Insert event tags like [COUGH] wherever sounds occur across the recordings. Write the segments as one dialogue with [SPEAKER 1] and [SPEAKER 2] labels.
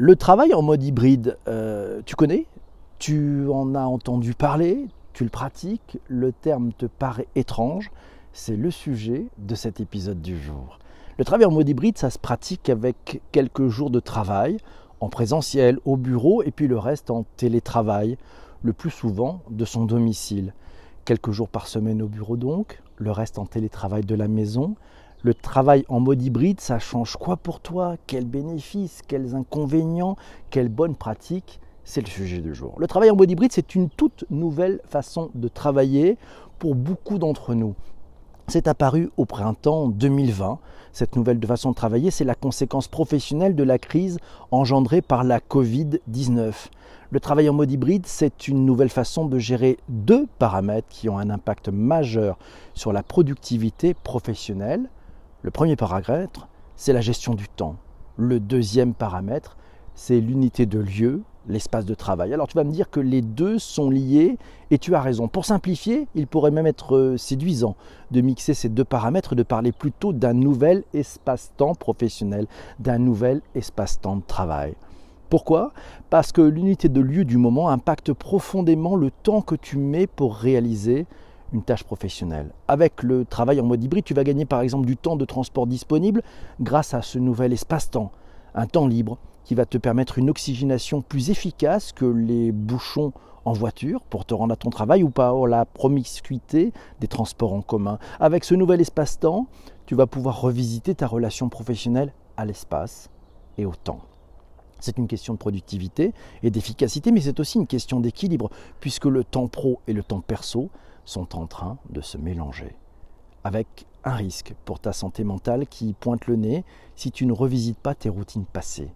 [SPEAKER 1] Le travail en mode hybride, euh, tu connais? Tu en as entendu parler? Tu le pratiques? Le terme te paraît étrange C'est le sujet de cet épisode du jour. Le travail en mode hybride, ça se pratique avec quelques jours de travail en présentiel, au bureau, et puis le reste en télétravail, le plus souvent de son domicile. Quelques jours par semaine au bureau donc, le reste en télétravail de la maison. Le travail en mode hybride, ça change quoi pour toi? Quels bénéfices Quels inconvénients Quelles bonnes pratiques? C'est le sujet du jour. Le travail en mode hybride, c'est une toute nouvelle façon de travailler pour beaucoup d'entre nous. C'est apparu au printemps 2020. Cette nouvelle façon de travailler, c'est la conséquence professionnelle de la crise engendrée par la Covid-19. Le travail en mode hybride, c'est une nouvelle façon de gérer deux paramètres qui ont un impact majeur sur la productivité professionnelle le premier paramètre, c'est la gestion du temps. Le deuxième paramètre, c'est l'unité de lieu, l'espace de travail. Alors tu vas me dire que les deux sont liés et tu as raison. Pour simplifier, il pourrait même être euh, séduisant de mixer ces deux paramètres et de parler plutôt d'un nouvel espace-temps professionnel, d'un nouvel espace-temps de travail. Pourquoi? Parce que l'unité de lieu du moment impacte profondément le temps que tu mets pour réaliser une tâche professionnelle. Avec le travail en mode hybride, tu vas gagner par exemple du temps de transport disponible grâce à ce nouvel espace-temps, un temps libre qui va te permettre une oxygénation plus efficace que les bouchons en voiture pour te rendre à ton travail ou pas la promiscuité des transports en commun. Avec ce nouvel espace-temps, tu vas pouvoir revisiter ta relation professionnelle à l'espace et au temps. C'est une question de productivité et d'efficacité, mais c'est aussi une question d'équilibre, puisque le temps pro et le temps perso sont en train de se mélanger. Avec un risque pour ta santé mentale qui pointe le nez si tu ne revisites pas tes routines passées.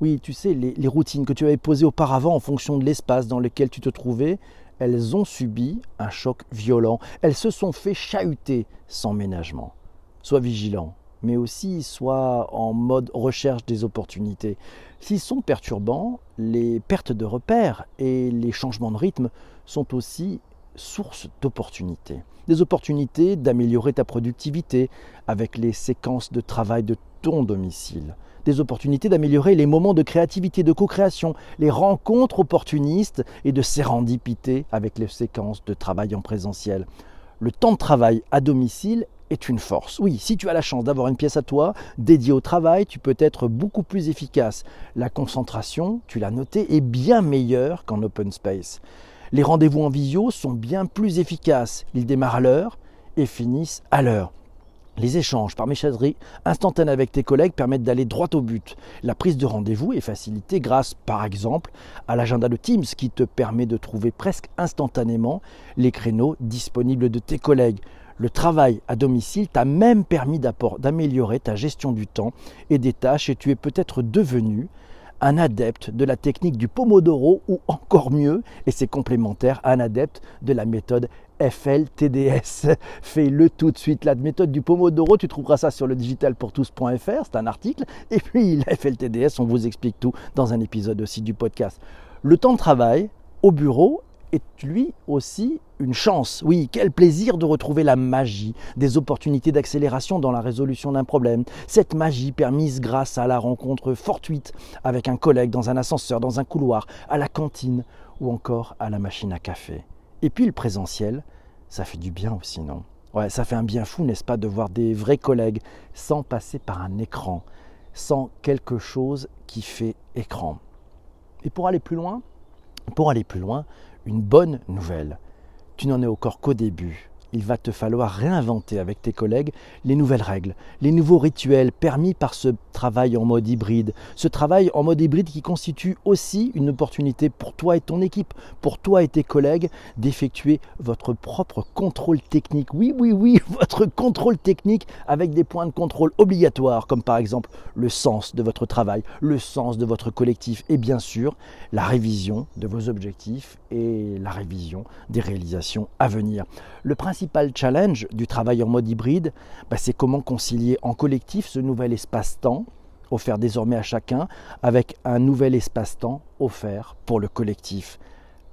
[SPEAKER 1] Oui, tu sais, les, routines que tu avais posées auparavant en fonction de l'espace dans lequel tu te trouvais, elles ont subi un choc violent. Elles se sont fait chahuter sans ménagement. Sois vigilant, mais aussi sois en mode recherche des opportunités. S'ils sont perturbants, les pertes de repères et les changements de rythme sont aussi source d'opportunités. Des opportunités d'améliorer ta productivité avec les séquences de travail de ton domicile. Des opportunités d'améliorer les moments de créativité, de co-création, les rencontres opportunistes et de sérendipité avec les séquences de travail en présentiel. Le temps de travail à domicile est une force. Oui, si tu as la chance d'avoir une pièce à toi dédiée au travail, tu peux être beaucoup plus efficace. La concentration, tu l'as noté, est bien meilleure qu'en open space. Les rendez-vous en visio sont bien plus efficaces. Ils démarrent à l'heure et finissent à l'heure. Les échanges par messagerie instantanée avec tes collègues permettent d'aller droit au but. La prise de rendez-vous est facilitée grâce, par exemple, à l'agenda de Teams qui te permet de trouver presque instantanément les créneaux disponibles de tes collègues. Le travail à domicile t'a même permis d'améliorer ta gestion du temps et des tâches et tu es peut-être devenu un adepte de la technique du Pomodoro ou encore mieux, et c'est complémentaire, un adepte de la méthode FLTDS. [LAUGHS] Fais-le tout de suite. La méthode du Pomodoro, tu trouveras ça sur le digitalpourtous.fr, c'est un article. Et puis [LAUGHS] la FLTDS, on vous explique tout dans un épisode aussi du podcast. Le temps de travail au bureau est lui aussi une chance. Oui, quel plaisir de retrouver la magie des opportunités d'accélération dans la résolution d'un problème. Cette magie permise grâce à la rencontre fortuite avec un collègue dans un ascenseur, dans un couloir, à la cantine ou encore à la machine à café. Et puis le présentiel, ça fait du bien aussi, non? Ouais, ça fait un bien fou, n'est-ce pas, de voir des vrais collègues sans passer par un écran, sans quelque chose qui fait écran. Et pour aller plus loin, pour aller plus loin, une bonne nouvelle. Tu n'en es encore qu'au début il va te falloir réinventer avec tes collègues les nouvelles règles, les nouveaux rituels permis par ce travail en mode hybride. Ce travail en mode hybride qui constitue aussi une opportunité pour toi et ton équipe, pour toi et tes collègues d'effectuer votre propre contrôle technique. Oui, oui, oui, [LAUGHS] votre contrôle technique avec des points de contrôle obligatoires comme par exemple le sens de votre travail, le sens de votre collectif et bien sûr la révision de vos objectifs et la révision des réalisations à venir. Principal challenge du travail en mode hybride, bah, c'est comment concilier en collectif ce nouvel espace-temps offert désormais à chacun avec un nouvel espace-temps offert pour le collectif.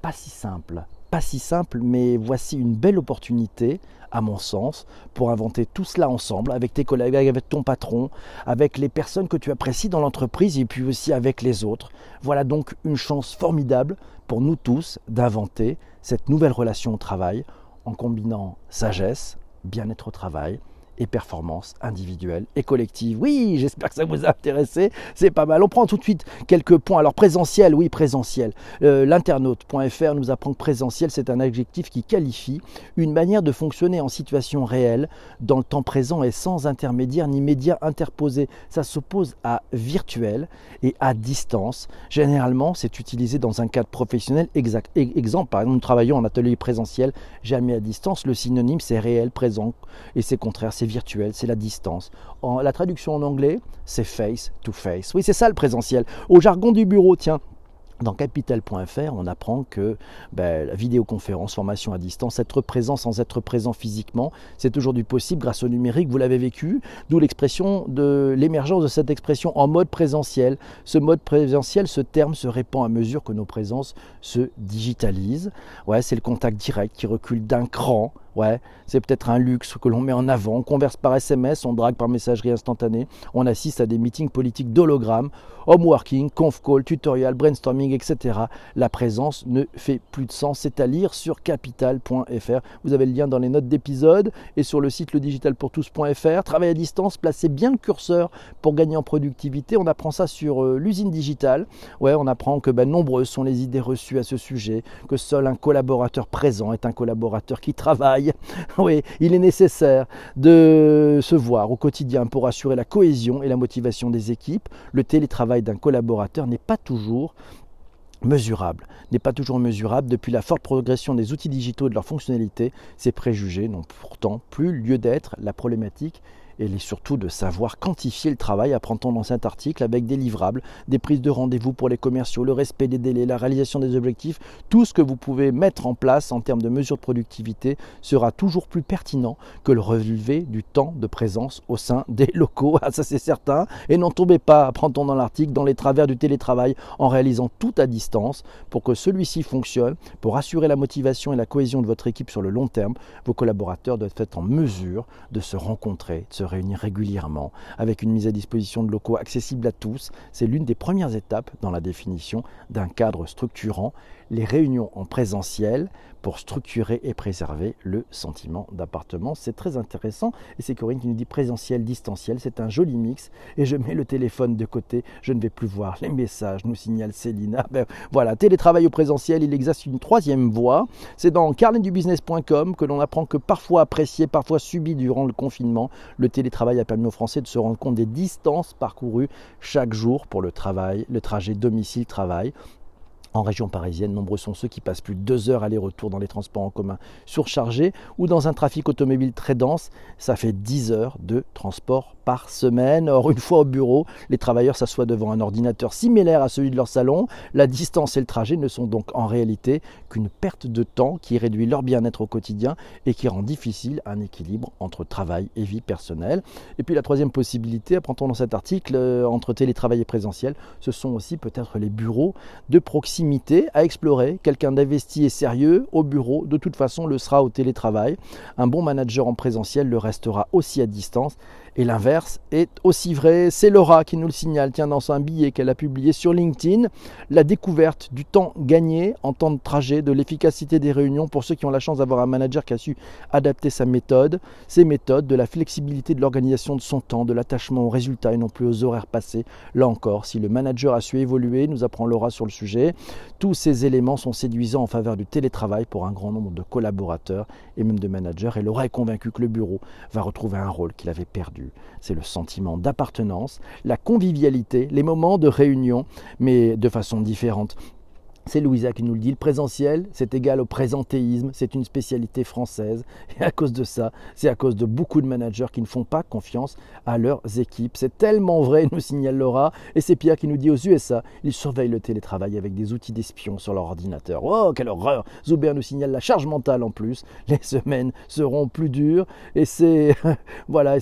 [SPEAKER 1] Pas si simple, pas si simple, mais voici une belle opportunité, à mon sens, pour inventer tout cela ensemble, avec tes collègues, avec ton patron, avec les personnes que tu apprécies dans l'entreprise et puis aussi avec les autres. Voilà donc une chance formidable pour nous tous d'inventer cette nouvelle relation au travail en combinant sagesse, bien-être au travail, et performance individuelle et collective. Oui, j'espère que ça vous a intéressé. C'est pas mal. On prend tout de suite quelques points. Alors présentiel, oui, présentiel. Euh, L'internaute.fr nous apprend que présentiel, c'est un adjectif qui qualifie une manière de fonctionner en situation réelle, dans le temps présent et sans intermédiaire ni média interposé. Ça s'oppose à virtuel et à distance. Généralement, c'est utilisé dans un cadre professionnel exact. Exemple, par exemple, nous travaillons en atelier présentiel, jamais à distance. Le synonyme, c'est réel, présent, et c'est contraire, virtuel, c'est la distance. La traduction en anglais, c'est face to face. Oui, c'est ça le présentiel. Au jargon du bureau, tiens, dans capital.fr, on apprend que ben, la vidéoconférence, formation à distance, être présent sans être présent physiquement, c'est aujourd'hui possible grâce au numérique, vous l'avez vécu, d'où l'expression de l'émergence de cette expression en mode présentiel. Ce mode présentiel, ce terme se répand à mesure que nos présences se digitalisent. Ouais, c'est le contact direct qui recule d'un cran Ouais, c'est peut-être un luxe que l'on met en avant. On converse par SMS, on drague par messagerie instantanée, on assiste à des meetings politiques d'hologrammes, home working, conf call, tutorial, brainstorming, etc. La présence ne fait plus de sens. C'est à lire sur capital.fr. Vous avez le lien dans les notes d'épisode et sur le site ledigitalpourtous.fr. Travail à distance, placez bien le curseur pour gagner en productivité. On apprend ça sur euh, l'usine digitale. Ouais, on apprend que ben, nombreuses sont les idées reçues à ce sujet, que seul un collaborateur présent est un collaborateur qui travaille [LAUGHS] Oui, il est nécessaire de se voir au quotidien pour assurer la cohésion et la motivation des équipes. Le télétravail d'un collaborateur n'est pas toujours mesurable, n'est pas toujours mesurable. Depuis la forte progression des outils digitaux et de leurs fonctionnalités, ces préjugés n'ont pourtant plus lieu d'être. La problématique et surtout de savoir quantifier le travail, apprend-on dans cet article, avec des livrables, des prises de rendez-vous pour les commerciaux, le respect des délais, la réalisation des objectifs, tout ce que vous pouvez mettre en place en termes de mesures de productivité sera toujours plus pertinent que le relevé du temps de présence au sein [LAUGHS] des locaux. Ah, ça c'est certain. Et n'en tombez pas, apprend-on dans l'article, dans les travers du télétravail en réalisant tout à distance pour que celui-ci fonctionne, pour assurer la motivation et la cohésion de votre équipe sur le long terme. Vos collaborateurs doivent être en mesure de se rencontrer, de se réunir régulièrement avec une mise à disposition de locaux accessibles à tous. C'est l'une des premières étapes dans la définition d'un cadre structurant les réunions en présentiel pour structurer et préserver le sentiment d'appartement. C'est très intéressant et c'est Corinne qui nous dit présentiel, distanciel. C'est un joli mix et je mets le téléphone de côté. Je ne vais plus voir les messages, nous signale Célina. Ben, voilà, télétravail au présentiel, il existe une troisième voie. C'est dans carnetdubusiness.com que l'on apprend que parfois apprécié, parfois subi durant le confinement, le télétravail a permis aux Français de se rendre compte des distances parcourues chaque jour pour le travail, le trajet domicile-travail. En région parisienne, nombreux sont ceux qui passent plus de deux heures aller-retour dans les transports en commun surchargés ou dans un trafic automobile très dense. Ça fait 10 heures de transport par semaine. Or, une fois au bureau, les travailleurs s'assoient devant un ordinateur similaire à celui de leur salon. La distance et le trajet ne sont donc en réalité qu'une perte de temps qui réduit leur bien-être au quotidien et qui rend difficile un équilibre entre travail et vie personnelle. Et puis la troisième possibilité, apprend-on dans cet article, euh, entre télétravail et présentiel, ce sont aussi peut-être les bureaux de proximité à explorer. Quelqu'un d'investi et sérieux au bureau, de toute façon, le sera au télétravail. Un bon manager en présentiel le restera aussi à distance et l'inverse est aussi vrai. C'est Laura qui nous le signale, tiens, dans un billet qu'elle a publié sur LinkedIn, la découverte du temps gagné en temps de trajet, de l'efficacité des réunions pour ceux qui ont la chance d'avoir un manager qui a su adapter sa méthode, ses méthodes, de la flexibilité de l'organisation de son temps, de l'attachement aux résultats et non plus aux horaires passés. Là encore, si le manager a su évoluer, nous apprend Laura sur le sujet, tous ces éléments sont séduisants en faveur du télétravail pour un grand nombre de collaborateurs et même de managers. Et Laura est convaincue que le bureau va retrouver un rôle qu'il avait perdu c'est le sentiment d'appartenance, la convivialité, les moments de réunion, mais de façon différente. C'est Louisa qui nous le dit, le présentiel, c'est égal au présentéisme, c'est une spécialité française. Et à cause de ça, c'est à cause de beaucoup de managers qui ne font pas confiance à leurs équipes. C'est tellement vrai, nous signale Laura. Et c'est Pierre qui nous dit aux USA, ils surveillent le télétravail avec des outils d'espion sur leur ordinateur. Oh, quelle horreur Zuber nous signale la charge mentale en plus. Les semaines seront plus dures. Et c'est [LAUGHS] voilà,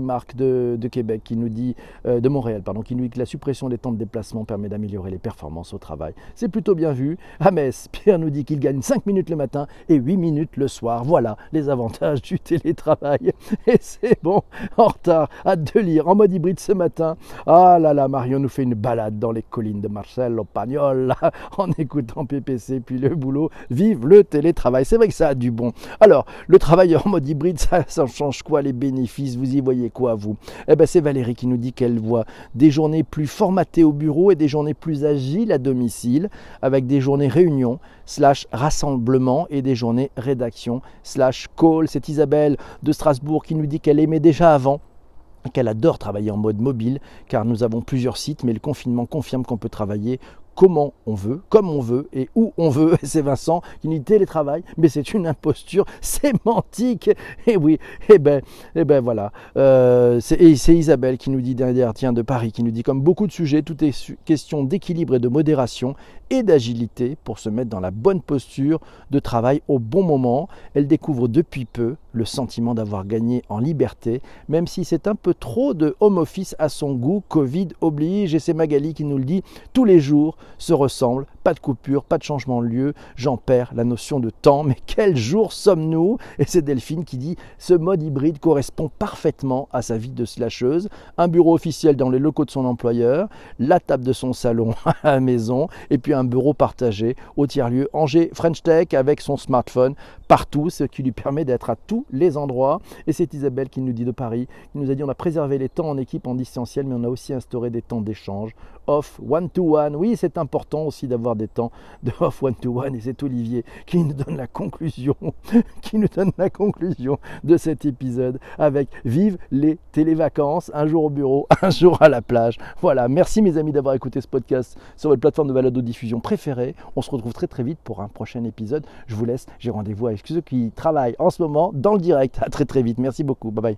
[SPEAKER 1] Marc de, Québec qui nous dit, euh, de Montréal, pardon, qui nous dit que la suppression des temps de déplacement permet d'améliorer les performances au travail. C'est plutôt bien vu. À Metz, Pierre nous dit qu'il gagne 5 minutes le matin et 8 minutes le soir. Voilà les avantages du télétravail. [LAUGHS] Et c'est bon, en retard, hâte de lire, en mode hybride ce matin. Ah là là, Marion nous fait une balade dans les collines de Marcel Pagnol [LAUGHS] en écoutant PPC, puis le boulot. Vive le télétravail. C'est vrai que ça a du bon. Alors, le travail en mode hybride, ça, ça change quoi les bénéfices? Vous y voyez quoi, vous? Eh bien, c'est Valérie qui nous dit qu'elle voit des journées plus formatées au bureau et des journées plus agiles à domicile, des journées réunion, slash rassemblement et des journées rédaction, slash call. C'est Isabelle de Strasbourg qui nous dit qu'elle aimait déjà avant qu'elle adore travailler en mode mobile car nous avons plusieurs sites mais le confinement confirme qu'on peut travailler comment on veut, comme on veut et où on veut. [LAUGHS] C'est Vincent qui nous dit télétravail, mais c'est une imposture [LAUGHS] sémantique. Et oui, et eh ben, et eh ben voilà. Euh, c'est Isabelle qui nous dit derrière, tiens, de Paris, qui nous dit comme beaucoup de sujets, tout est question d'équilibre et de modération et d'agilité pour se mettre dans la bonne posture de travail au bon moment. Elle découvre depuis peu le sentiment d'avoir gagné en liberté, même si c'est un peu trop de home office à son goût. Covid oblige, et c'est Magali qui nous le dit tous les jours se ressemblent, pas de coupure, pas de changement de lieu, j'en perds la notion de temps, mais quel jour sommes-nous? Et c'est Delphine qui dit ce mode hybride correspond parfaitement à sa vie de slasheuse, un bureau officiel dans les locaux de son employeur, la table de son salon [LAUGHS] à la maison, et puis un bureau partagé au tiers-lieu. Angers French Tech avec son smartphone partout, ce qui lui permet d'être à tous les endroits. Et c'est Isabelle qui nous dit de Paris, qui nous a dit on a préservé les temps en équipe en distanciel, mais on a aussi instauré des temps d'échange off one-to-one. Oui, c'est important aussi d'avoir des temps de [LAUGHS] off one-to-one. Et c'est Olivier qui nous donne la conclusion, [LAUGHS] qui nous donne la conclusion de cet épisode avec Vive les télévacances, un jour au bureau, [LAUGHS] un jour à la plage. Voilà, merci mes amis d'avoir écouté ce podcast sur votre plateforme de balado-diffusion préférée. On se retrouve très très vite pour un prochain épisode. Je vous laisse, j'ai rendez-vous avec ceux qui travaillent en ce moment dans le direct. À très très vite. Merci beaucoup. Bye bye.